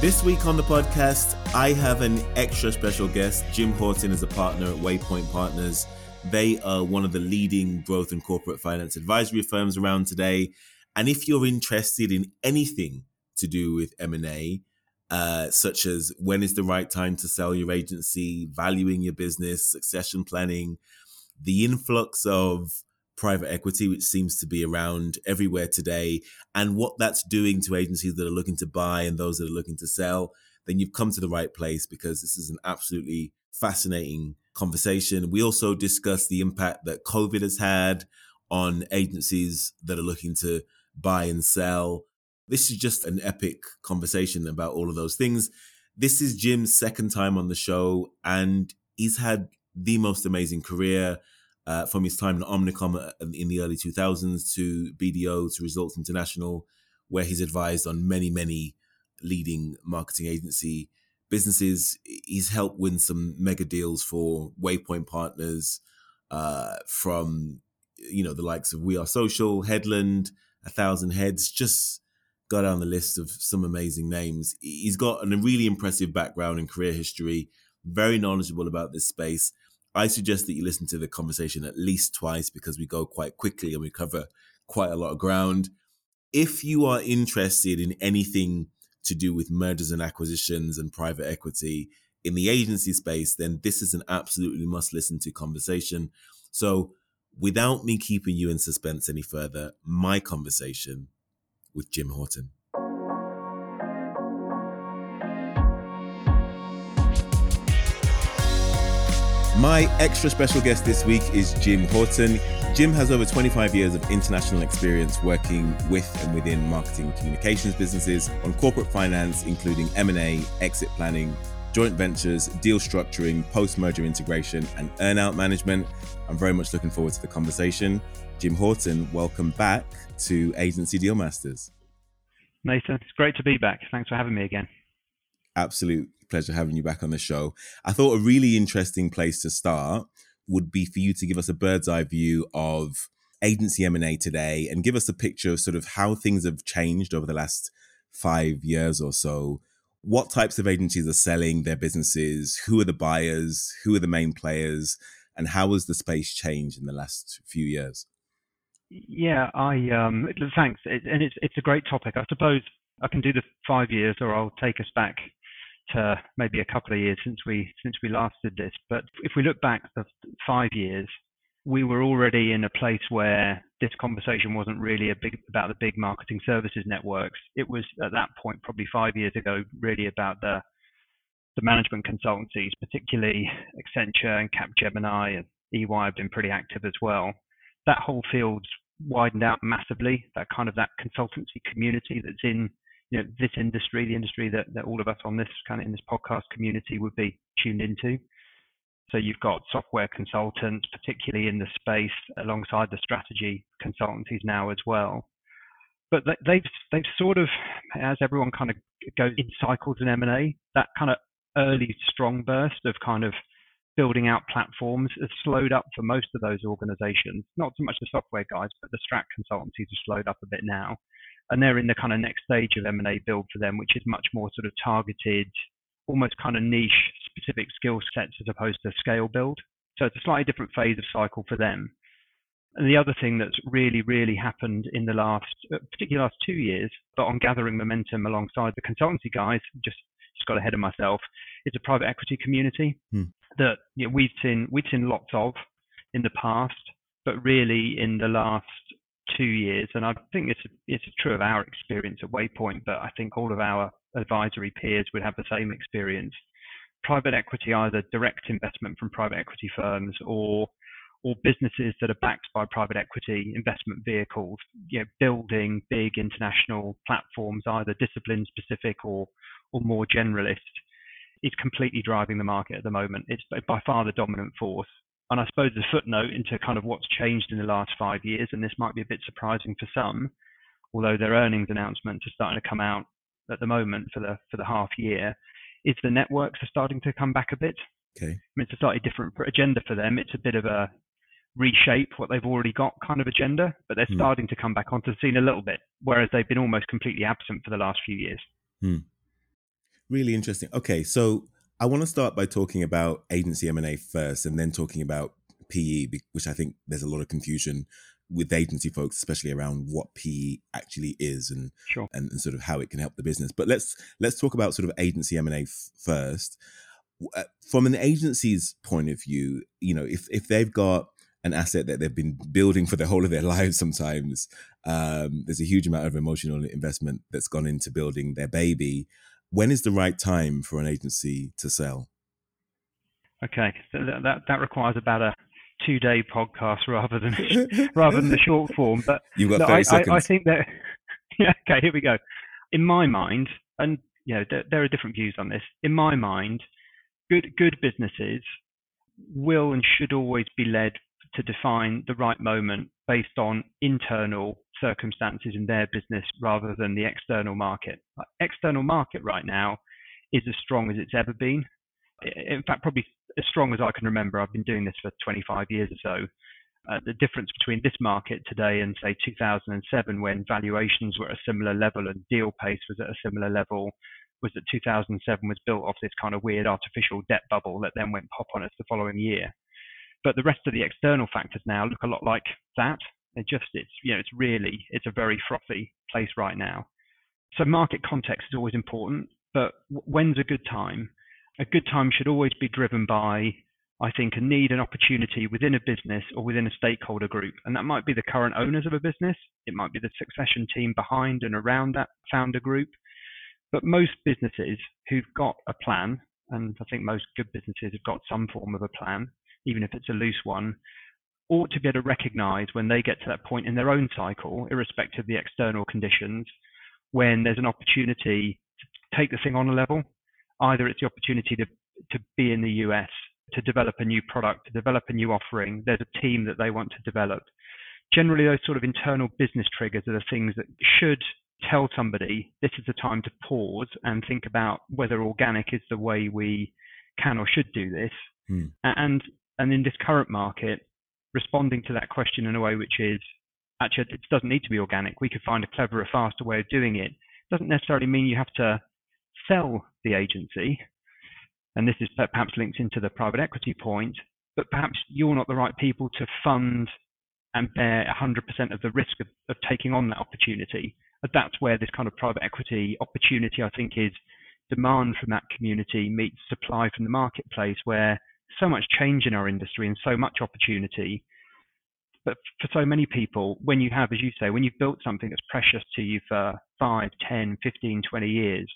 This week on the podcast, I have an extra special guest. Jim Horton is a partner at Waypoint Partners. They are one of the leading growth and corporate finance advisory firms around today. And if you're interested in anything to do with M&A, uh, such as when is the right time to sell your agency, valuing your business, succession planning, the influx of private equity, which seems to be around everywhere today, and what that's doing to agencies that are looking to buy and those that are looking to sell, then you've come to the right place because this is an absolutely fascinating conversation. We also discuss the impact that COVID has had on agencies that are looking to buy and sell. This is just an epic conversation about all of those things. This is Jim's second time on the show, and he's had the most amazing career uh, from his time at Omnicom uh, in the early 2000s to BDO to Results International, where he's advised on many, many leading marketing agency businesses. He's helped win some mega deals for Waypoint partners uh, from, you know, the likes of We Are Social, Headland, A Thousand Heads, just go down the list of some amazing names. He's got a really impressive background and career history, very knowledgeable about this space. I suggest that you listen to the conversation at least twice because we go quite quickly and we cover quite a lot of ground. If you are interested in anything to do with mergers and acquisitions and private equity in the agency space, then this is an absolutely must listen to conversation. So, without me keeping you in suspense any further, my conversation with Jim Horton. My extra special guest this week is Jim Horton. Jim has over 25 years of international experience working with and within marketing communications businesses on corporate finance, including M&A, exit planning, joint ventures, deal structuring, post-merger integration, and earnout management. I'm very much looking forward to the conversation. Jim Horton, welcome back to Agency Deal Masters. Nathan, it's great to be back. Thanks for having me again. Absolute pleasure having you back on the show. I thought a really interesting place to start would be for you to give us a bird's eye view of agency M&A today and give us a picture of sort of how things have changed over the last 5 years or so. What types of agencies are selling their businesses? Who are the buyers? Who are the main players? And how has the space changed in the last few years? Yeah, I um thanks. It, and it's it's a great topic. I suppose I can do the 5 years or I'll take us back to maybe a couple of years since we since we last did this. But if we look back the five years, we were already in a place where this conversation wasn't really a big about the big marketing services networks. It was at that point, probably five years ago, really about the the management consultancies, particularly Accenture and Capgemini and EY have been pretty active as well. That whole field's widened out massively. That kind of that consultancy community that's in you know this industry, the industry that, that all of us on this kind of in this podcast community would be tuned into. So you've got software consultants, particularly in the space, alongside the strategy consultancies now as well. But they've they've sort of, as everyone kind of goes in cycles in M&A, that kind of early strong burst of kind of building out platforms has slowed up for most of those organizations. Not so much the software guys, but the strat consultancies have slowed up a bit now and they're in the kind of next stage of M&A build for them, which is much more sort of targeted, almost kind of niche specific skill sets as opposed to scale build. So it's a slightly different phase of cycle for them. And the other thing that's really, really happened in the last, uh, particularly last two years, but on gathering momentum alongside the consultancy guys, just just got ahead of myself, is a private equity community hmm. that you know, we've seen we've seen lots of in the past, but really in the last two years, and I think it's it's true of our experience at Waypoint, but I think all of our advisory peers would have the same experience. Private equity, either direct investment from private equity firms or or businesses that are backed by private equity investment vehicles, you know, building big international platforms, either discipline specific or or more generalist, is completely driving the market at the moment. It's by far the dominant force. And I suppose the footnote into kind of what's changed in the last five years, and this might be a bit surprising for some, although their earnings announcements are starting to come out at the moment for the for the half year, is the networks are starting to come back a bit. Okay. I mean, it's a slightly different agenda for them. It's a bit of a reshape what they've already got kind of agenda, but they're mm. starting to come back onto the scene a little bit, whereas they've been almost completely absent for the last few years. Mm. Really interesting. Okay, so I want to start by talking about agency M&A first and then talking about PE, which I think there's a lot of confusion with agency folks, especially around what PE actually is and, sure. and, and sort of how it can help the business. But let's let's talk about sort of agency M and A f- first. Uh, from an agency's point of view, you know, if if they've got an asset that they've been building for the whole of their lives, sometimes um, there's a huge amount of emotional investment that's gone into building their baby. When is the right time for an agency to sell? Okay, so that that requires about a two day podcast rather than rather than the short form. But you've got 30 I, seconds. I, I think that yeah, okay, here we go. In my mind, and you know, there, there are different views on this. In my mind, good good businesses will and should always be led to define the right moment based on internal circumstances in their business rather than the external market. External market right now is as strong as it's ever been. In fact, probably as strong as I can remember. I've been doing this for 25 years or so. Uh, the difference between this market today and say 2007, when valuations were at a similar level and deal pace was at a similar level, was that 2007 was built off this kind of weird artificial debt bubble that then went pop on us the following year. But the rest of the external factors now look a lot like that. It just it's you know it's really it's a very frothy place right now. So market context is always important, but when's a good time? a good time should always be driven by, I think, a need and opportunity within a business or within a stakeholder group. And that might be the current owners of a business, it might be the succession team behind and around that founder group. But most businesses who've got a plan, and I think most good businesses have got some form of a plan, even if it's a loose one, ought to be able to recognize when they get to that point in their own cycle, irrespective of the external conditions, when there's an opportunity to take the thing on a level either it's the opportunity to, to be in the US, to develop a new product, to develop a new offering. There's a team that they want to develop. Generally, those sort of internal business triggers are the things that should tell somebody this is the time to pause and think about whether organic is the way we can or should do this. Hmm. And and in this current market, responding to that question in a way which is actually it doesn't need to be organic. We could find a cleverer, faster way of doing it. Doesn't necessarily mean you have to sell the agency, and this is perhaps linked into the private equity point, but perhaps you're not the right people to fund and bear 100% of the risk of, of taking on that opportunity. That's where this kind of private equity opportunity, I think, is demand from that community meets supply from the marketplace, where so much change in our industry and so much opportunity. But for so many people, when you have, as you say, when you've built something that's precious to you for 5, 10, 15, 20 years,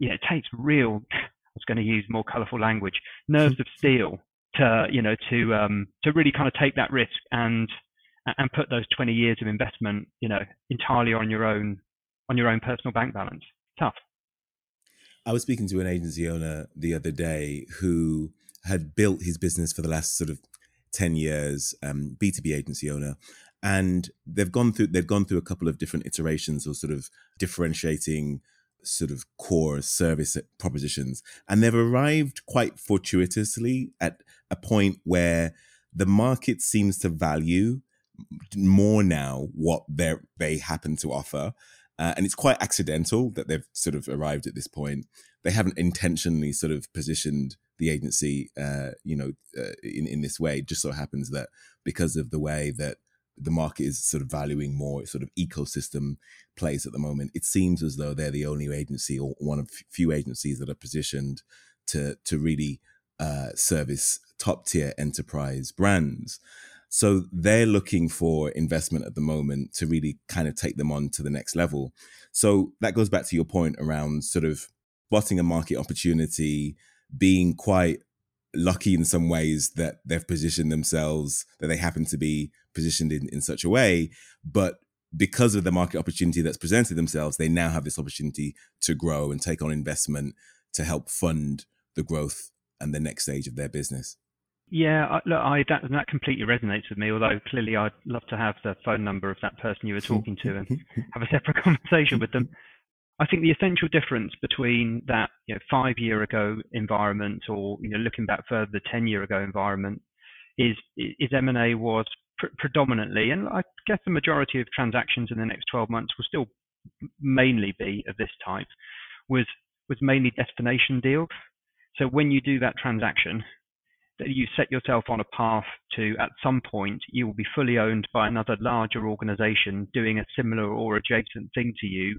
you know, it takes real. I was going to use more colourful language, nerves of steel to you know to um, to really kind of take that risk and and put those 20 years of investment you know entirely on your own on your own personal bank balance. Tough. I was speaking to an agency owner the other day who had built his business for the last sort of 10 years, um, B2B agency owner. And they've gone through they've gone through a couple of different iterations or sort of differentiating sort of core service propositions. And they've arrived quite fortuitously at a point where the market seems to value more now what they they happen to offer. Uh, and it's quite accidental that they've sort of arrived at this point. They haven't intentionally sort of positioned the agency, uh, you know, uh, in in this way. It just so happens that because of the way that the market is sort of valuing more sort of ecosystem plays at the moment. It seems as though they're the only agency or one of few agencies that are positioned to to really uh, service top tier enterprise brands. So they're looking for investment at the moment to really kind of take them on to the next level. So that goes back to your point around sort of spotting a market opportunity, being quite lucky in some ways that they've positioned themselves, that they happen to be positioned in, in such a way. But because of the market opportunity that's presented themselves, they now have this opportunity to grow and take on investment to help fund the growth and the next stage of their business. Yeah, look, I, that, that completely resonates with me. Although clearly, I'd love to have the phone number of that person you were talking to and have a separate conversation with them. I think the essential difference between that you know, five year ago environment or you know looking back further the ten year ago environment is is M&A was pr- predominantly, and I guess the majority of transactions in the next 12 months will still mainly be of this type, was was mainly destination deals. So when you do that transaction, that you set yourself on a path to at some point you will be fully owned by another larger organization doing a similar or adjacent thing to you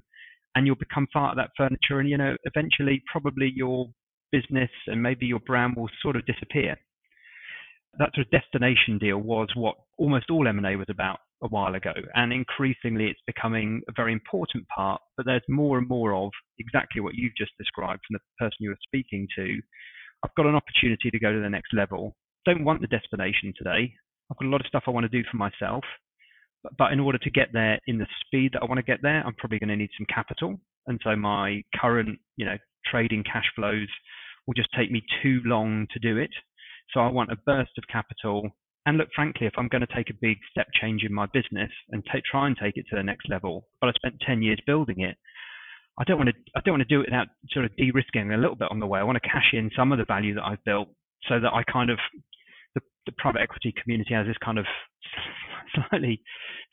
and you'll become part of that furniture and you know eventually probably your business and maybe your brand will sort of disappear that sort of destination deal was what almost all M&A was about a while ago. And increasingly, it's becoming a very important part. But there's more and more of exactly what you've just described from the person you were speaking to. I've got an opportunity to go to the next level. Don't want the destination today. I've got a lot of stuff I want to do for myself. But, in order to get there in the speed that I want to get there, I'm probably going to need some capital. And so my current, you know, trading cash flows will just take me too long to do it. So I want a burst of capital and look, frankly, if I'm going to take a big step change in my business and t- try and take it to the next level, but I spent 10 years building it, I don't want to. I don't want to do it without sort of de-risking a little bit on the way. I want to cash in some of the value that I've built, so that I kind of the, private equity community has this kind of slightly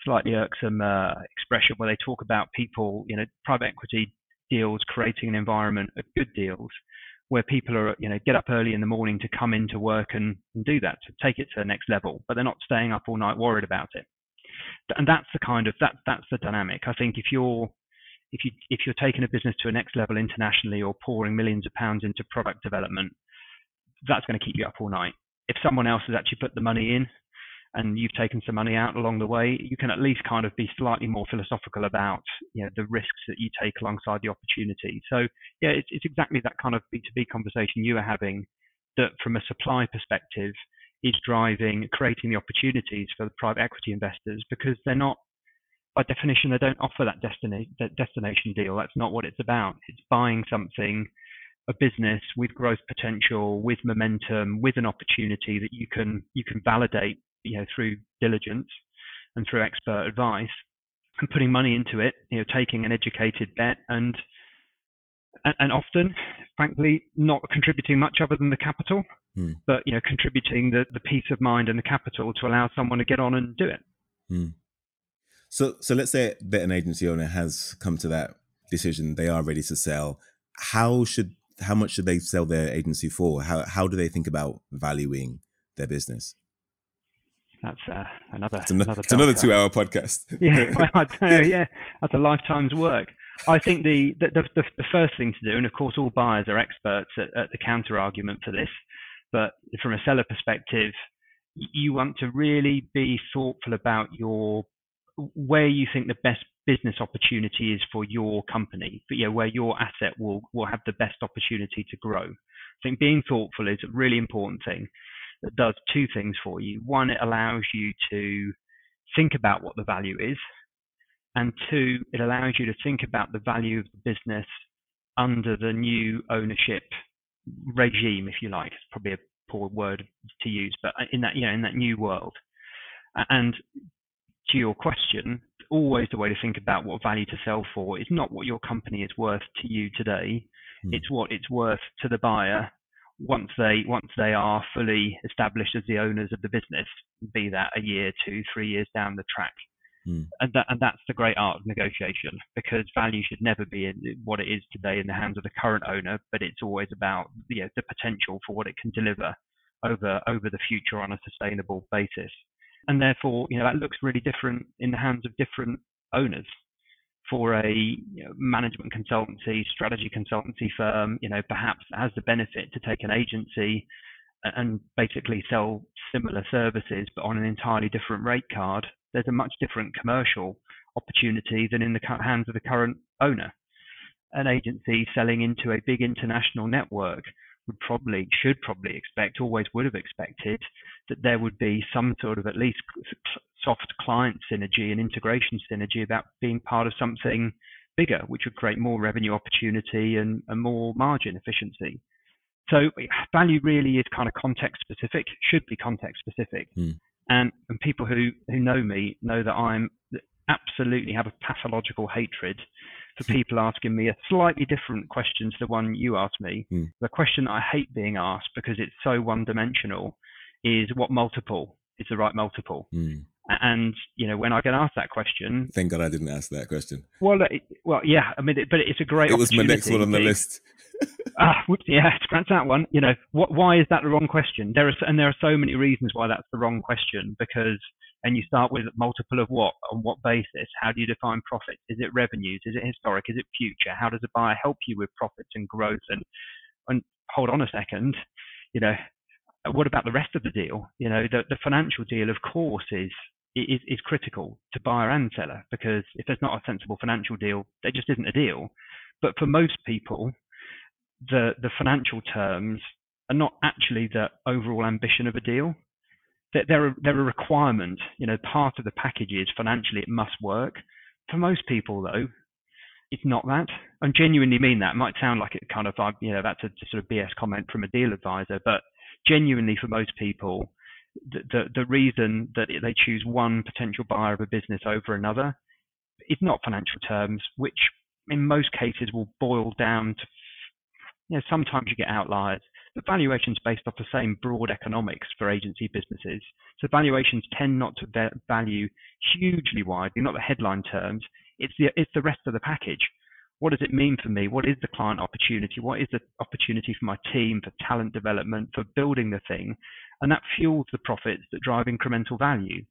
slightly irksome uh, expression where they talk about people, you know, private equity deals creating an environment of good deals where people are, you know, get up early in the morning to come into work and, and do that, to take it to the next level, but they're not staying up all night worried about it. And that's the kind of that that's the dynamic. I think if you're if you if you're taking a business to a next level internationally or pouring millions of pounds into product development, that's going to keep you up all night. If someone else has actually put the money in and you've taken some money out along the way, you can at least kind of be slightly more philosophical about you know the risks that you take alongside the opportunity. So yeah, it's, it's exactly that kind of B2B conversation you are having that from a supply perspective is driving creating the opportunities for the private equity investors because they're not by definition they don't offer that, destina- that destination deal. That's not what it's about. It's buying something a business with growth potential, with momentum, with an opportunity that you can you can validate you know, through diligence and through expert advice and putting money into it, you know, taking an educated bet and and often, frankly, not contributing much other than the capital, mm. but you know, contributing the, the peace of mind and the capital to allow someone to get on and do it. Mm. So, so let's say that an agency owner has come to that decision; they are ready to sell. How should, how much should they sell their agency for? How how do they think about valuing their business? That's uh, another it's, an- another, it's another two-hour podcast. yeah, well, yeah, that's a lifetime's work. I think the, the the, the first thing to do, and of course, all buyers are experts at, at the counter argument for this, but from a seller perspective, you want to really be thoughtful about your where you think the best business opportunity is for your company, but yeah, where your asset will will have the best opportunity to grow. I think being thoughtful is a really important thing that does two things for you. One, it allows you to think about what the value is. And two, it allows you to think about the value of the business under the new ownership regime, if you like. It's probably a poor word to use, but in that, you know, in that new world. And to your question, always the way to think about what value to sell for is not what your company is worth to you today. Mm. It's what it's worth to the buyer once they once they are fully established as the owners of the business, be that a year, two, three years down the track. Mm. And that and that's the great art of negotiation because value should never be in what it is today in the hands of the current owner, but it's always about you know, the potential for what it can deliver over over the future on a sustainable basis. And therefore, you know, that looks really different in the hands of different owners for a management consultancy, strategy consultancy firm, you know, perhaps has the benefit to take an agency and basically sell similar services but on an entirely different rate card, there's a much different commercial opportunity than in the hands of the current owner. An agency selling into a big international network would probably, should probably expect, always would have expected that there would be some sort of at least soft client synergy and integration synergy about being part of something bigger, which would create more revenue opportunity and, and more margin efficiency. So value really is kind of context specific, should be context specific. Mm. And, and people who, who know me know that I'm absolutely have a pathological hatred for people asking me a slightly different question to the one you asked me. Mm. The question I hate being asked because it's so one dimensional is what multiple is the right multiple. Mm. And you know, when I get asked that question, thank God I didn't ask that question. Well, it, well, yeah. I mean, it, but it's a great. It was my next one on the list. ah, whoops, yeah, scratch that one. You know, what? Why is that the wrong question? There are and there are so many reasons why that's the wrong question because and you start with multiple of what on what basis? How do you define profits? Is it revenues? Is it historic? Is it future? How does a buyer help you with profits and growth? And and hold on a second you know what about the rest of the deal? You know the, the financial deal of course is is, is critical to buyer and seller because if there's not a sensible financial deal there just isn't a deal. But for most people the the financial terms are not actually the overall ambition of a deal they're a, they're a requirement. You know, part of the package is financially it must work. For most people, though, it's not that. I genuinely mean that. It might sound like it kind of, uh, you know, that's a sort of BS comment from a deal advisor, but genuinely for most people, the, the, the reason that they choose one potential buyer of a business over another is not financial terms, which in most cases will boil down to, you know, sometimes you get outliers, the valuation's based off the same broad economics for agency businesses. So valuations tend not to value hugely widely, not the headline terms. It's the it's the rest of the package. What does it mean for me? What is the client opportunity? What is the opportunity for my team, for talent development, for building the thing? And that fuels the profits that drive incremental value.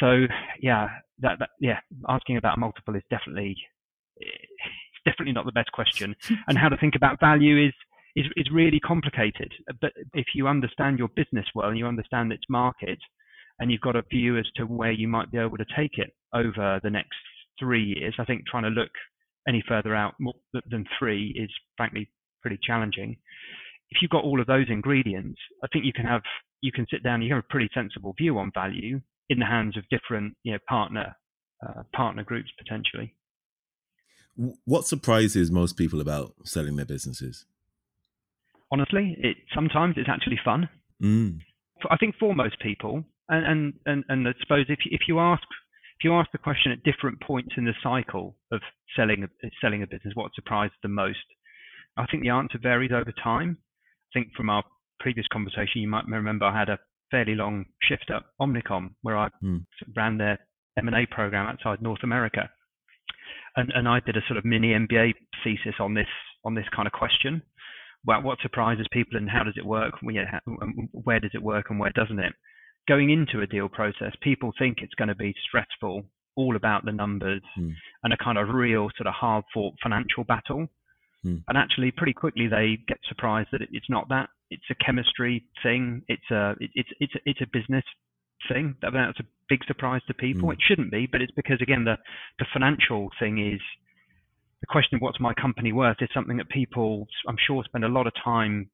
So yeah, that, that yeah, asking about multiple is definitely it's definitely not the best question. and how to think about value is is, is really complicated. But if you understand your business well and you understand its market, and you've got a view as to where you might be able to take it over the next three years, I think trying to look any further out than three is frankly pretty challenging. If you've got all of those ingredients, I think you can have you can sit down. You have a pretty sensible view on value in the hands of different you know partner uh, partner groups potentially. What surprises most people about selling their businesses? Honestly. It sometimes it's actually fun. Mm. I think for most people, and and and, and I suppose if you, if you ask if you ask the question at different points in the cycle of selling a, selling a business, what surprised the most? I think the answer varies over time. I think from our previous conversation, you might remember I had a fairly long shift at Omnicom where I mm. ran their M&A program outside North America. And, and I did a sort of mini MBA thesis on this on this kind of question well, what surprises people and how does it work? Where does it work and where doesn't it? Going into a deal process, people think it's going to be stressful, all about the numbers, mm. and a kind of real sort of hard fought financial battle. Mm. And actually, pretty quickly they get surprised that it's not that. It's a chemistry thing. It's a it's it's it's a business thing. That's a big surprise to people. Mm. It shouldn't be, but it's because again the the financial thing is the question of what's my company worth is something that people, I'm sure, spend a lot of time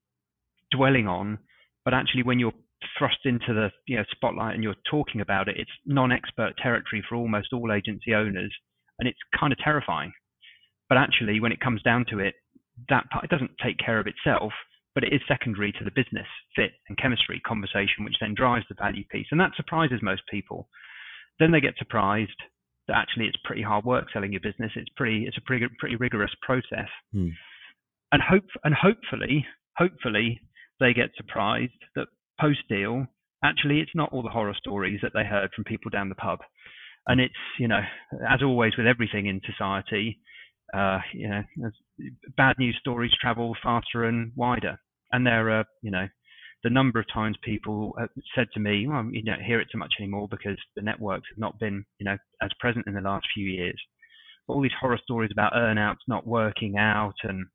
dwelling on. But actually, when you're thrust into the you know, spotlight and you're talking about it, it's non-expert territory for almost all agency owners, and it's kind of terrifying. But actually, when it comes down to it, that part it doesn't take care of itself, but it is secondary to the business fit and chemistry conversation, which then drives the value piece, and that surprises most people. Then they get surprised that actually it's pretty hard work selling your business. It's pretty it's a pretty pretty rigorous process. Hmm. And hope and hopefully hopefully they get surprised that post deal actually it's not all the horror stories that they heard from people down the pub. And it's you know as always with everything in society, uh, you know bad news stories travel faster and wider. And there are you know the number of times people have said to me, well, you don't hear it so much anymore because the networks have not been, you know, as present in the last few years. But all these horror stories about earnouts not working out and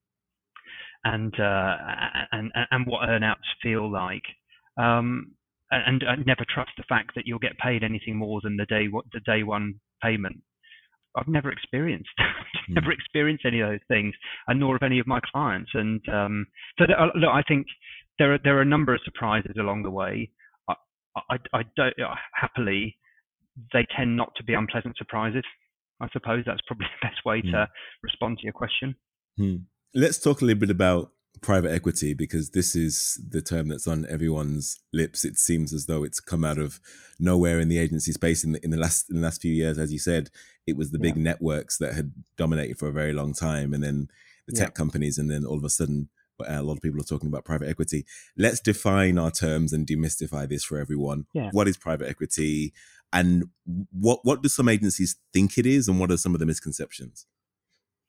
and uh, and and what earnouts feel like. Um, and, and never trust the fact that you'll get paid anything more than the day what the day one payment. I've never experienced mm. never experienced any of those things, and nor have any of my clients. And um, so uh, look, I think there are there are a number of surprises along the way. I, I, I don't uh, happily they tend not to be unpleasant surprises. I suppose that's probably the best way mm. to respond to your question. Mm. Let's talk a little bit about private equity because this is the term that's on everyone's lips. It seems as though it's come out of nowhere in the agency space in the, in the last in the last few years. As you said, it was the big yeah. networks that had dominated for a very long time, and then the tech yeah. companies, and then all of a sudden Uh, a lot of people are talking about private equity. Let's define our terms and demystify this for everyone. Yeah. What is private equity? And what what do some agencies think it is, and what are some of the misconceptions?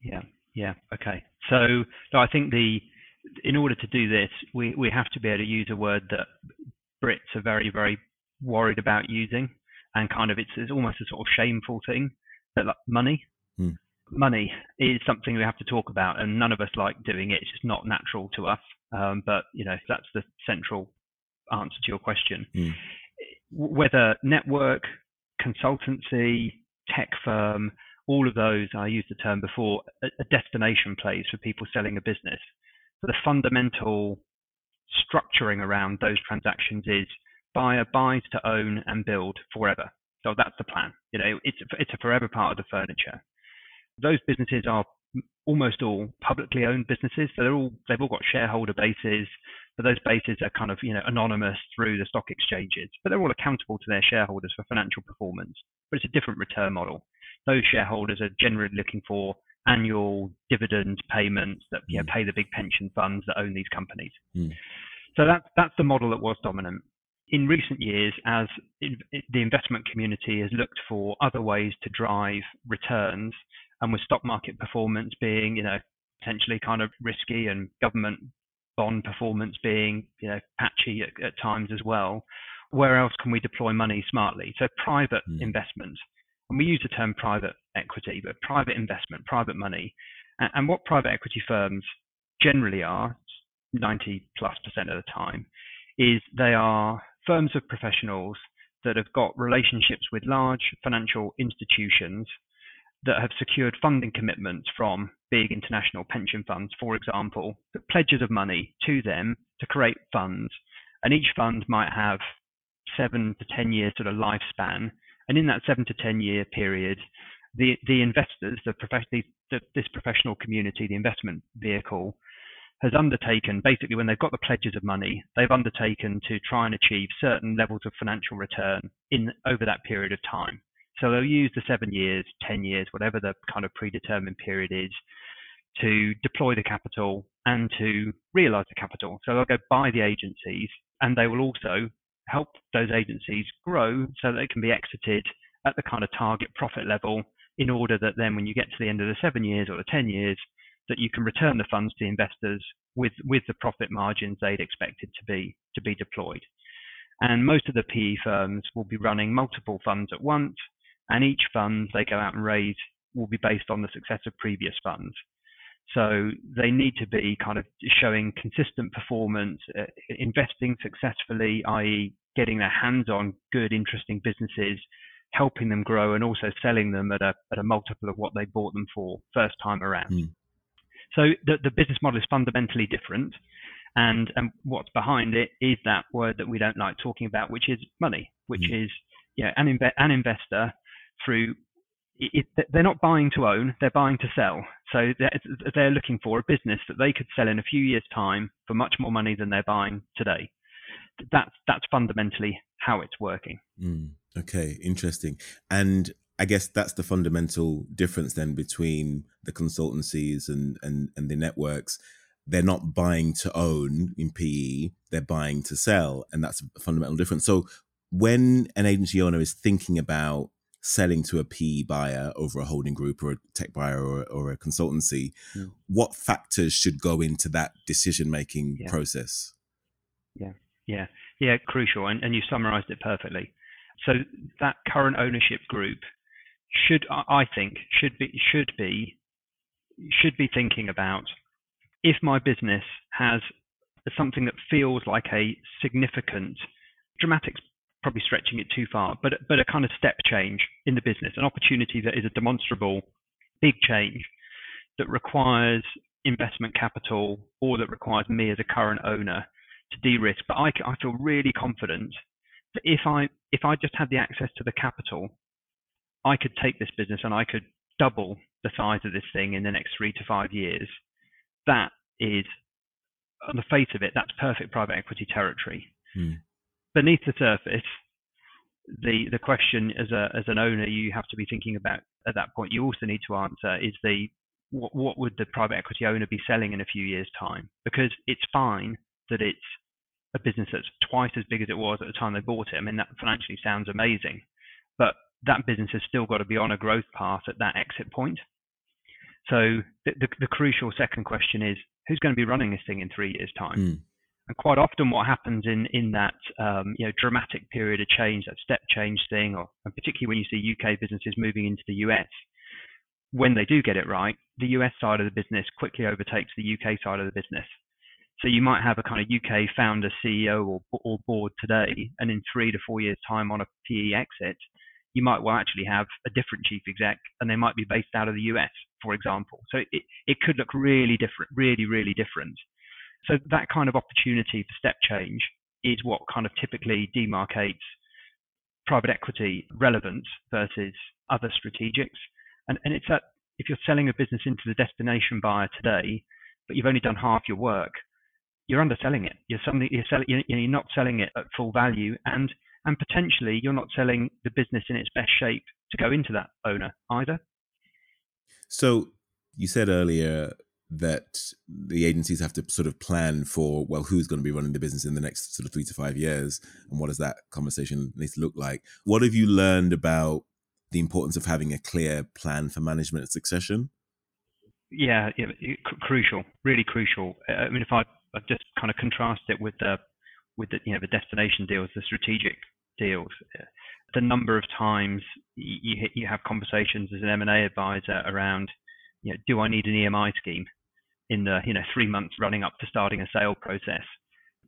Yeah, yeah, okay. So, so I think the in order to do this, we we have to be able to use a word that Brits are very very worried about using, and kind of it's, it's almost a sort of shameful thing that like money. Money is something we have to talk about, and none of us like doing it. It's just not natural to us. Um, but you know that's the central answer to your question. Hmm whether network, consultancy, tech firm, all of those, I used the term before, a, a destination place for people selling a business. So the fundamental structuring around those transactions is buyer buys to own and build forever. So that's the plan. You know, it's it's a forever part of the furniture. Those businesses are almost all publicly owned businesses. So they're all they've all got shareholder bases, but those bases are kind of you know anonymous through the stock exchanges. But they're all accountable to their shareholders for financial performance. But it's a different return model. Those shareholders are generally looking for annual dividend payments that you know, mm. pay the big pension funds that own these companies. Mm. So that's that's the model that was dominant. In recent years, as in, the investment community has looked for other ways to drive returns, and with stock market performance being, you know, potentially kind of risky and government bond performance being, you know, patchy at, at times as well, where else can we deploy money smartly? So private mm. investment, and we use the term private equity, but private investment, private money, and, and what private equity firms generally are, 90 plus percent of the time, is they are firms of professionals that have got relationships with large financial institutions that have secured funding commitments from big international pension funds, for example, pledges of money to them to create funds. And each fund might have seven to 10 year sort of lifespan. And in that seven to 10 year period, the, the investors, the, prof- the, this professional community, the investment vehicle, has undertaken basically when they've got the pledges of money, they've undertaken to try and achieve certain levels of financial return in over that period of time. So they'll use the seven years, 10 years, whatever the kind of predetermined period is to deploy the capital and to realize the capital. So they'll go buy the agencies and they will also help those agencies grow so they can be exited at the kind of target profit level in order that then when you get to the end of the seven years or the 10 years, that you can return the funds to the investors with, with the profit margins they'd expected to be to be deployed. And most of the PE firms will be running multiple funds at once and each fund they go out and raise will be based on the success of previous funds. So they need to be kind of showing consistent performance, uh, investing successfully, i.e., getting their hands on good, interesting businesses, helping them grow, and also selling them at a at a multiple of what they bought them for first time around. Mm. So the the business model is fundamentally different, and and what's behind it is that word that we don't like talking about, which is money, which mm. is you know, an, inve- an investor through it, they're not buying to own, they're buying to sell. So they're, they're, looking for a business that they could sell in a few years' time for much more money than they're buying today. That's that's fundamentally how it's working. Mm, okay, interesting. And I guess that's the fundamental difference then between the consultancies and and, and the networks. They're not buying to own in PE; they're buying to sell, and that's a fundamental difference. So when an agency owner is thinking about selling to a PE buyer over a holding group or a tech buyer or, or a consultancy, mm. what factors should go into that decision making yeah. process? Yeah, yeah, yeah, crucial. And, and you summarized it perfectly. So that current ownership group should, I think, should be should be should be thinking about if my business has something that feels like a significant dramatic probably stretching it too far, but but a kind of step change in the business, an opportunity that is a demonstrable big change that requires investment capital or that requires me as a current owner to de-risk. But I, I feel really confident that if I if I just had the access to the capital, I could take this business and I could double the size of this thing in the next three to five years. That is, on the face of it, that's perfect private equity territory. Hmm beneath the surface, the the question as a as an owner you have to be thinking about at that point you also need to answer is the what, what would the private equity owner be selling in a few years time because it's fine that it's a business that's twice as big as it was at the time they bought it i mean that financially sounds amazing but that business has still got to be on a growth path at that exit point. So the, the, the crucial second question is who's going to be running this thing in three years' time? Mm. And quite often, what happens in in that um, you know dramatic period of change, that step change thing, or and particularly when you see UK businesses moving into the US, when they do get it right, the US side of the business quickly overtakes the UK side of the business. So you might have a kind of UK founder, CEO, or, or board today, and in three to four years' time on a PE exit, you might well actually have a different chief exec, and they might be based out of the US, for example. So it, it could look really different, really, really different. So that kind of opportunity for step change is what kind of typically demarcates private equity relevance versus other strategics. And, and it's that if you're selling a business into the destination buyer today, but you've only done half your work, you're underselling it. You're, you're, selling, you're not selling it at full value, and and potentially you're not selling the business in its best shape to go into that owner either. So you said earlier that the agencies have to sort of plan for well who's going to be running the business in the next sort of three to five years and what does that conversation need to look like? What have you learned about the importance of having a clear plan for management succession? Yeah, yeah crucial really crucial. Uh, I mean if i I just kind of contrast it with the with the you know the destination deals, the strategic deals. The number of times you you have conversations as an M&A advisor around, you know, do I need an EMI scheme in the you know three months running up to starting a sale process,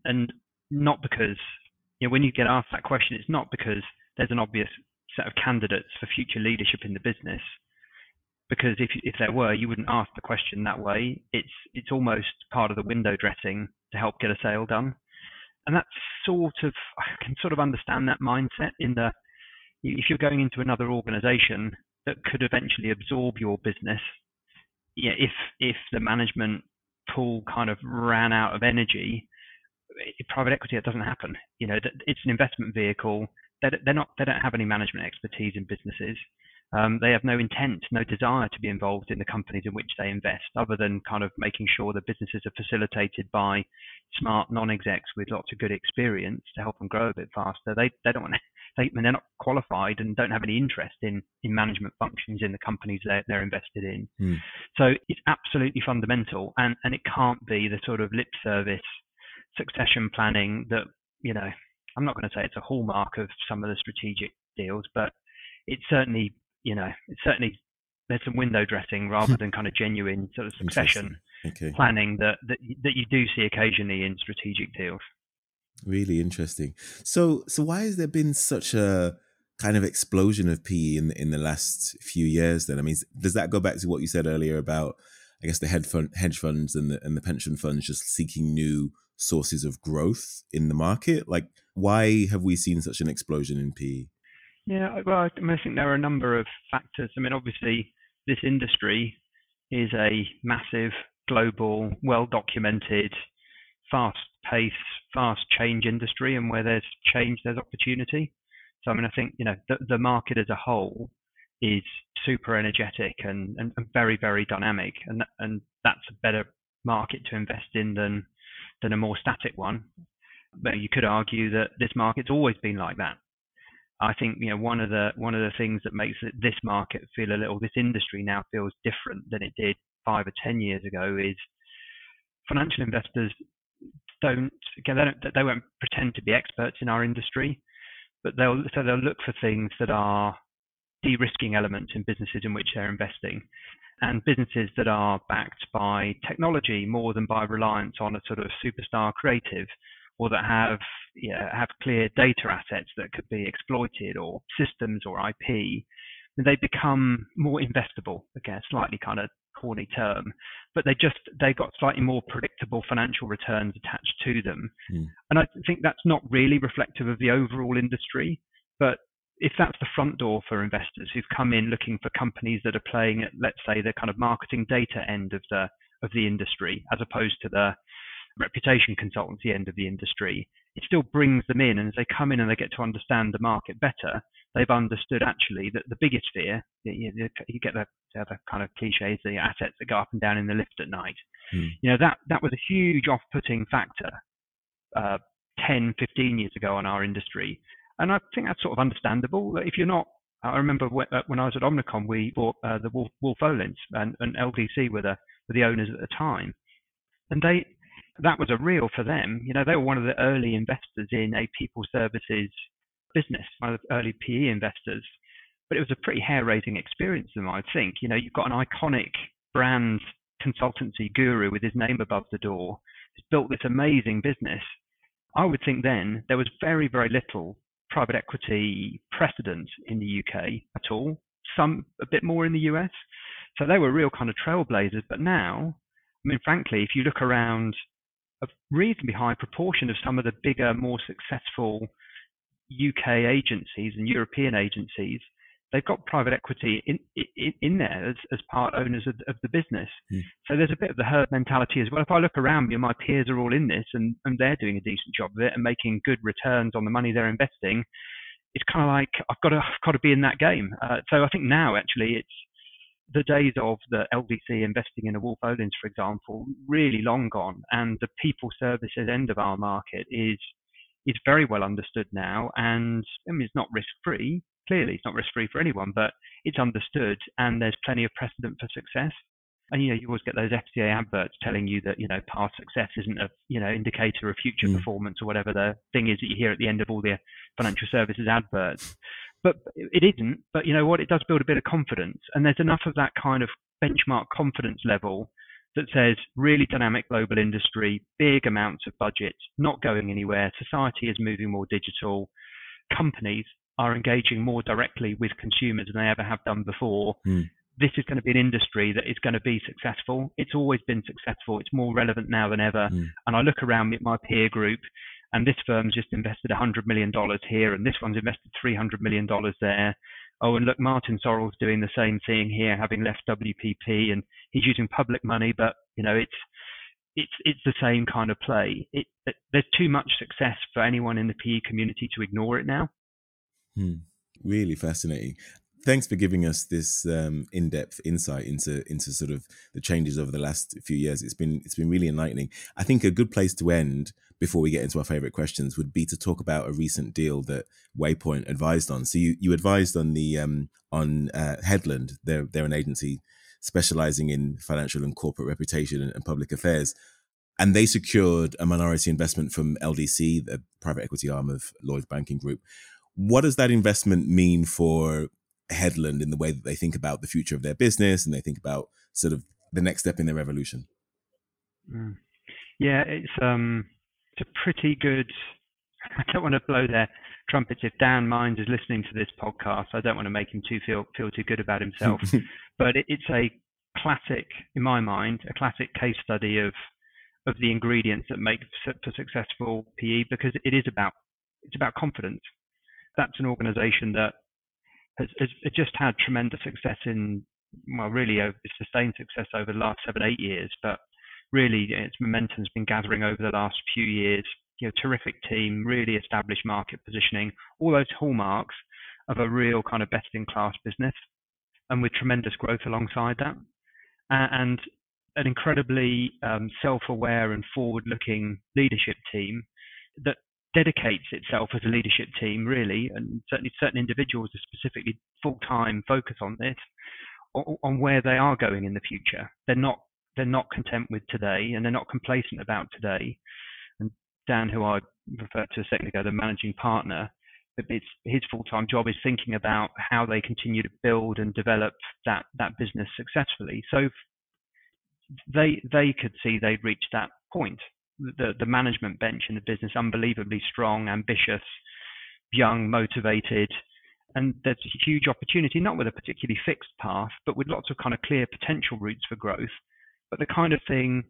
and not because you know when you get asked that question, it's not because there's an obvious set of candidates for future leadership in the business. Because if if there were, you wouldn't ask the question that way. It's it's almost part of the window dressing to help get a sale done, and that's sort of I can sort of understand that mindset in the if you're going into another organisation that could eventually absorb your business, yeah, if if the management pool kind of ran out of energy, private equity it doesn't happen. You know, it's an investment vehicle. They're, they're not they don't have any management expertise in businesses. Um, they have no intent, no desire to be involved in the companies in which they invest, other than kind of making sure the businesses are facilitated by smart non-execs with lots of good experience to help them grow a bit faster. They they don't want they they're not qualified and don't have any interest in in management functions in the companies they're they're invested in. Mm. So it's absolutely fundamental, and and it can't be the sort of lip service succession planning that you know. I'm not going to say it's a hallmark of some of the strategic deals, but it's certainly you know, it's certainly there's some window dressing rather than kind of genuine sort of succession okay. planning that, that that you do see occasionally in strategic deals. Really interesting. So so why has there been such a kind of explosion of PE in in the last few years? Then I mean, does that go back to what you said earlier about I guess the hedge fund hedge funds and the and the pension funds just seeking new sources of growth in the market? Like, why have we seen such an explosion in PE? Yeah, well, I think there are a number of factors. I mean, obviously, this industry is a massive, global, well documented, fast pace, fast change industry, and where there's change, there's opportunity. So, I mean, I think, you know, the, the market as a whole is super energetic and, and, and very, very dynamic, and, and that's a better market to invest in than, than a more static one. But you could argue that this market's always been like that. I think you know one of the one of the things that makes this market feel a little, this industry now feels different than it did five or ten years ago is financial investors don't again they don't they won't pretend to be experts in our industry, but they'll so they'll look for things that are de-risking elements in businesses in which they're investing and businesses that are backed by technology more than by reliance on a sort of superstar creative or that have yeah, have clear data assets that could be exploited or systems or IP, they become more investable. Again, slightly kind of corny term, but they just they got slightly more predictable financial returns attached to them. Mm. And I think that's not really reflective of the overall industry, but if that's the front door for investors who've come in looking for companies that are playing at, let's say, the kind of marketing data end of the of the industry, as opposed to the reputation consultancy end of the industry, it still brings them in. And as they come in and they get to understand the market better, they've understood actually that the biggest fear, you, you get the, the kind of cliches, the assets that go up and down in the lift at night. Hmm. You know, that, that was a huge off putting factor uh, 10, 15 years ago on our industry. And I think that's sort of understandable. If you're not, I remember uh, when I was at Omnicom, we bought uh, the Wolf, Wolff Olins and, and LDC were the, were the owners at the time. And they, that was a real for them. You know, they were one of the early investors in a people services business, by the early PE investors. But it was a pretty hair raising experience for them, I think. You know, you've got an iconic brand consultancy guru with his name above the door. He's built this amazing business. I would think then there was very, very little private equity precedent in the UK at all, some a bit more in the US. So they were real kind of trailblazers. But now, I mean, frankly, if you look around a reasonably high proportion of some of the bigger, more successful UK agencies and European agencies, they've got private equity in in, in there as, as part owners of, of the business. Mm. So there's a bit of the herd mentality as well. If I look around me, my peers are all in this and, and they're doing a decent job of it and making good returns on the money they're investing. It's kind of like I've got to I've got to be in that game. Uh, so I think now actually it's the days of the LDC investing in a Wolff Olins, for example, really long gone, and the people services end of our market is is very well understood now, and I mean it's not risk free. Clearly, it's not risk free for anyone, but it's understood, and there's plenty of precedent for success. And you know, you always get those FCA adverts telling you that you know past success isn't a you know indicator of future mm. performance or whatever the thing is that you hear at the end of all the financial services adverts but it isn't. But you know what? It does build a bit of confidence, and there's enough of that kind of benchmark confidence level that says really dynamic global industry, big amounts of budget, not going anywhere. Society is moving more digital. Companies are engaging more directly with consumers than they ever have done before. Mm. This is going to be an industry that is going to be successful. It's always been successful. It's more relevant now than ever. Mm. And I look around at my peer group and this firm's just invested $100 million here, and this one's invested $300 million there. Oh, and look, Martin Sorrell's doing the same thing here, having left WPP, and he's using public money, but you know, it's it's it's the same kind of play. It, it, there's too much success for anyone in the PE community to ignore it now. Hmm. Really fascinating thanks for giving us this um, in-depth insight into into sort of the changes over the last few years. It's been it's been really enlightening. I think a good place to end before we get into our favorite questions would be to talk about a recent deal that Waypoint advised on. So you you advised on the um, on uh, Headland. They're they're an agency specializing in financial and corporate reputation and, and public affairs. And they secured a minority investment from LDC, the private equity arm of Lloyds Banking Group. What does that investment mean for Headland in the way that they think about the future of their business and they think about sort of the next step in their evolution. Mm. Yeah, it's um, it's a pretty good. I don't want to blow their trumpets if Dan Mines is listening to this podcast. I don't want to make him too feel feel too good about himself, but it, it's a classic, in my mind, a classic case study of of the ingredients that make for successful PE because it is about it's about confidence. That's an organisation that has, has just had tremendous success in, well, really sustained success over the last seven, eight years, but really its momentum's been gathering over the last few years. You know, terrific team, really established market positioning, all those hallmarks of a real kind of best in class business and with tremendous growth alongside that. And an incredibly um, self aware and forward looking leadership team that dedicates itself as a leadership team, really, and certainly certain individuals are specifically full time focus on this, on where they are going in the future. They're not they're not content with today, and they're not complacent about today. And Dan, who I referred to a second ago, the managing partner, it's his full-time job is thinking about how they continue to build and develop that that business successfully. So they they could see they'd reached that point the, the management bench in the business unbelievably strong, ambitious, young, motivated, and there's a huge opportunity, not with a particularly fixed path, but with lots of kind of clear potential routes for growth. But the kind of thing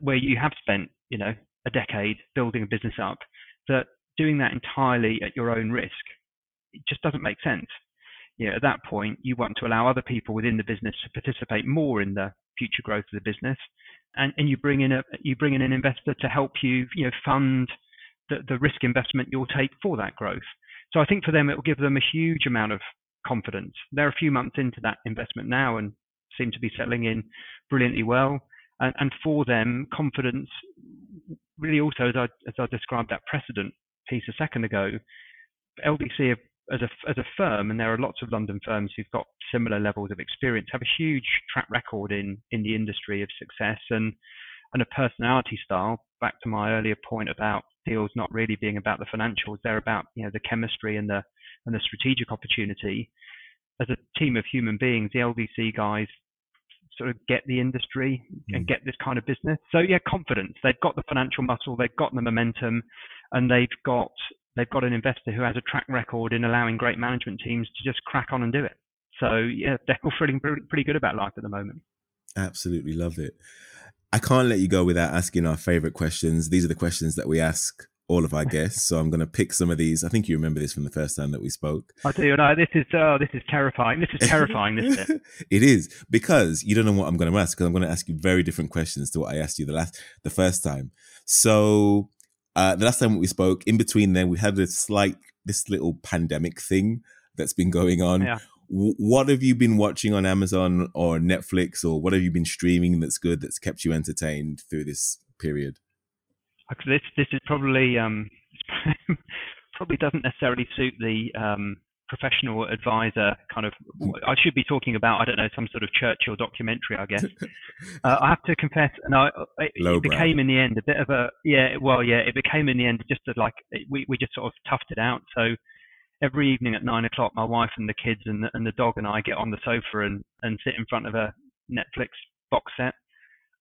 where you have spent, you know, a decade building a business up, that doing that entirely at your own risk, it just doesn't make sense. You know, at that point, you want to allow other people within the business to participate more in the future growth of the business and, and you bring in a you bring in an investor to help you you know fund the, the risk investment you'll take for that growth. So I think for them it will give them a huge amount of confidence. They're a few months into that investment now and seem to be settling in brilliantly well. And, and for them, confidence really also, as I, as I described that precedent piece a second ago, LDC as a as a firm, and there are lots of London firms who've got similar levels of experience, have a huge track record in in the industry of success and and a personality style. Back to my earlier point about deals not really being about the financials, they're about you know the chemistry and the and the strategic opportunity. As a team of human beings, the LDC guys sort of get the industry mm. and get this kind of business. So yeah, confidence. They've got the financial muscle, they've got the momentum, and they've got they've got an investor who has a track record in allowing great management teams to just crack on and do it. So yeah, they're all feeling pretty good about life at the moment. Absolutely love it. I can't let you go without asking our favorite questions. These are the questions that we ask all of our guests. So I'm going to pick some of these. I think you remember this from the first time that we spoke. I do. No, this is oh, this is terrifying. This is terrifying, isn't it? it is because you don't know what I'm going to ask. Because I'm going to ask you very different questions to what I asked you the last the first time. So uh, the last time we spoke, in between then, we had this slight this little pandemic thing that's been going on. Yeah. W- what have you been watching on Amazon or Netflix, or what have you been streaming that's good that's kept you entertained through this period? This this is probably um, probably doesn't necessarily suit the um, professional advisor kind of. I should be talking about I don't know some sort of Churchill documentary, I guess. uh, I have to confess, and I it, it became in the end a bit of a yeah. Well, yeah, it became in the end just a, like we we just sort of toughed it out. So every evening at nine o'clock, my wife and the kids and the, and the dog and I get on the sofa and and sit in front of a Netflix box set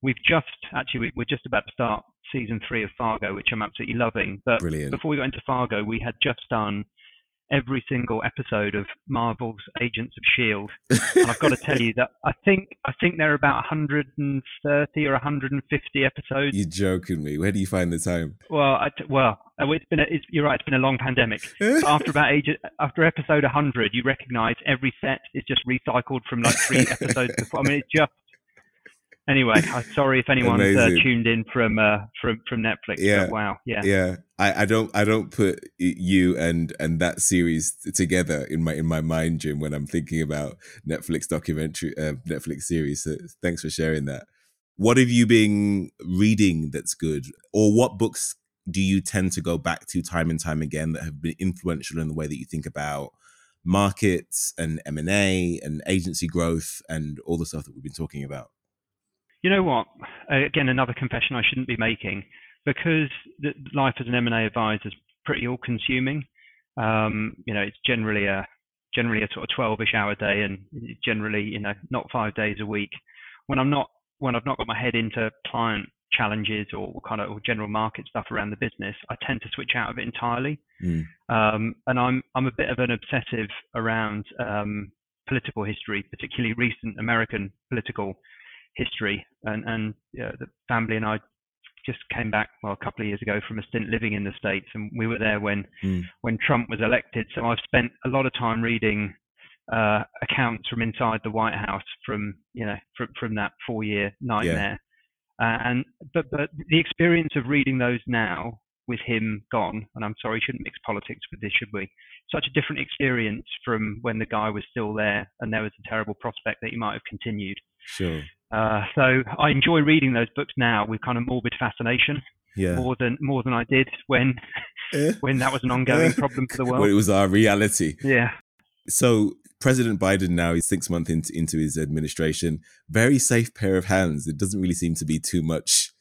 We've just actually we're just about to start season three of Fargo, which I'm absolutely loving. But Brilliant. before we got into Fargo, we had just done every single episode of Marvel's Agents of Shield, and I've got to tell you that I think I think there are about 130 or 150 episodes. You're joking me. Where do you find the time? Well, I, well, uh, it's been a, it's, you're right. It's been a long pandemic. after about age, after episode 100, you recognise every set is just recycled from like three episodes before. I mean, it's just anyway, I'm sorry if anyone's uh, tuned in from uh, from from Netflix. Yeah, wow, yeah, yeah. I, I don't I don't put you and and that series together in my in my mind, Jim, when I'm thinking about Netflix documentary, uh, Netflix series. So thanks for sharing that. What have you been reading that's good, or what books do you tend to go back to time and time again that have been influential in the way that you think about markets and M and A and agency growth and all the stuff that we've been talking about? You know what? Again, another confession I shouldn't be making because life as an M&A advisor is pretty all-consuming. Um, you know, it's generally a generally a sort of 12ish hour day, and generally, you know, not five days a week. When I'm not when I've not got my head into client challenges or kind of or general market stuff around the business, I tend to switch out of it entirely. Mm. Um, and I'm I'm a bit of an obsessive around um, political history, particularly recent American political history. And, and the family and I just came back well a couple of years ago from a stint living in the states, and we were there when mm. when Trump was elected. So I've spent a lot of time reading uh, accounts from inside the White House from you know from from that four year nightmare. Yeah. Uh, and but but the experience of reading those now with him gone, and I'm sorry, shouldn't mix politics with this, should we? Such a different experience from when the guy was still there, and there was a terrible prospect that he might have continued. Sure. Uh, so I enjoy reading those books now with kind of morbid fascination. Yeah. More than more than I did when eh? when that was an ongoing problem for the world. When it was our reality. Yeah. So President Biden now is six months into, into his administration. Very safe pair of hands. It doesn't really seem to be too much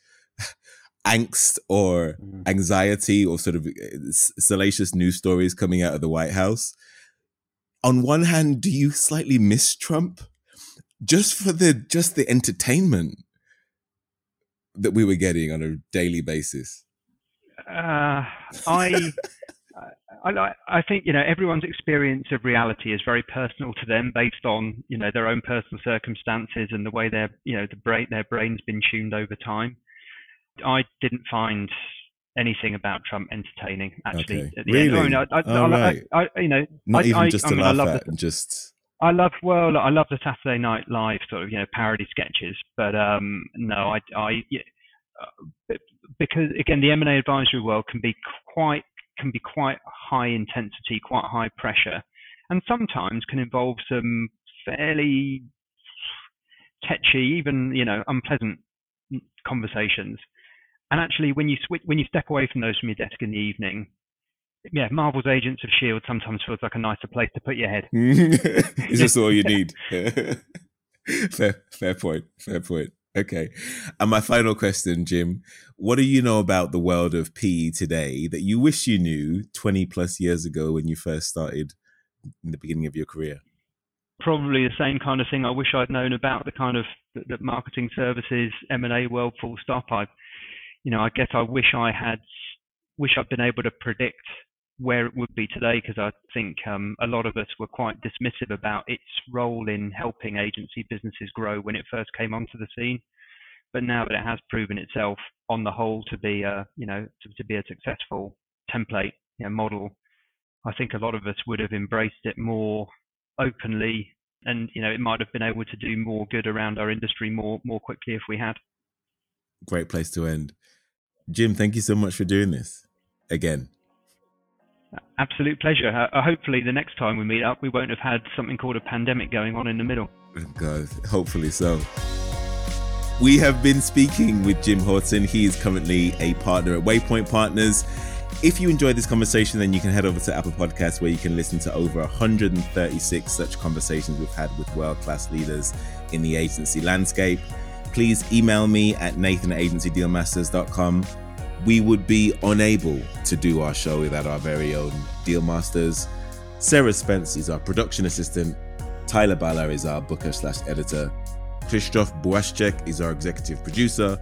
angst or mm. anxiety or sort of eh, salacious news stories coming out of the White House. On one hand, do you slightly miss Trump? Just for the just the entertainment that we were getting on a daily basis? Uh, I. I, I think you know everyone's experience of reality is very personal to them, based on you know their own personal circumstances and the way their you know the brain their brain's been tuned over time. I didn't find anything about Trump entertaining actually. Okay. really? End. I, I, oh, I, right. I, you know, not even just to mean, laugh at, and just I love well, I love the Saturday Night Live sort of you know parody sketches, but um, no, I, I yeah, uh, because again the M&A advisory world can be quite can be quite high intensity, quite high pressure, and sometimes can involve some fairly tetchy, even you know unpleasant conversations. And actually, when you switch, when you step away from those from your desk in the evening, yeah, Marvel's Agents of Shield sometimes feels like a nicer place to put your head. Is this all you need? fair, fair point. Fair point. Okay. And my final question, Jim, what do you know about the world of PE today that you wish you knew 20 plus years ago when you first started in the beginning of your career? Probably the same kind of thing I wish I'd known about the kind of the, the marketing services M&A world full stop. I you know, I guess I wish I had wish I'd been able to predict where it would be today because I think um, a lot of us were quite dismissive about its role in helping agency businesses grow when it first came onto the scene. But now that it has proven itself on the whole to be a you know to, to be a successful template you know, model, I think a lot of us would have embraced it more openly, and you know it might have been able to do more good around our industry more more quickly if we had. Great place to end. Jim, thank you so much for doing this again. Absolute pleasure. Uh, hopefully, the next time we meet up, we won't have had something called a pandemic going on in the middle. God, hopefully so. We have been speaking with Jim Horton. He is currently a partner at Waypoint Partners. If you enjoyed this conversation, then you can head over to Apple Podcasts where you can listen to over 136 such conversations we've had with world class leaders in the agency landscape. Please email me at nathan at we would be unable to do our show without our very own deal masters. Sarah Spence is our production assistant. Tyler Ballard is our booker slash editor. Krzysztof Błaszczyk is our executive producer.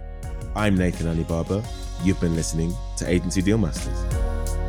I'm Nathan Alibaba. You've been listening to Agency Deal Masters.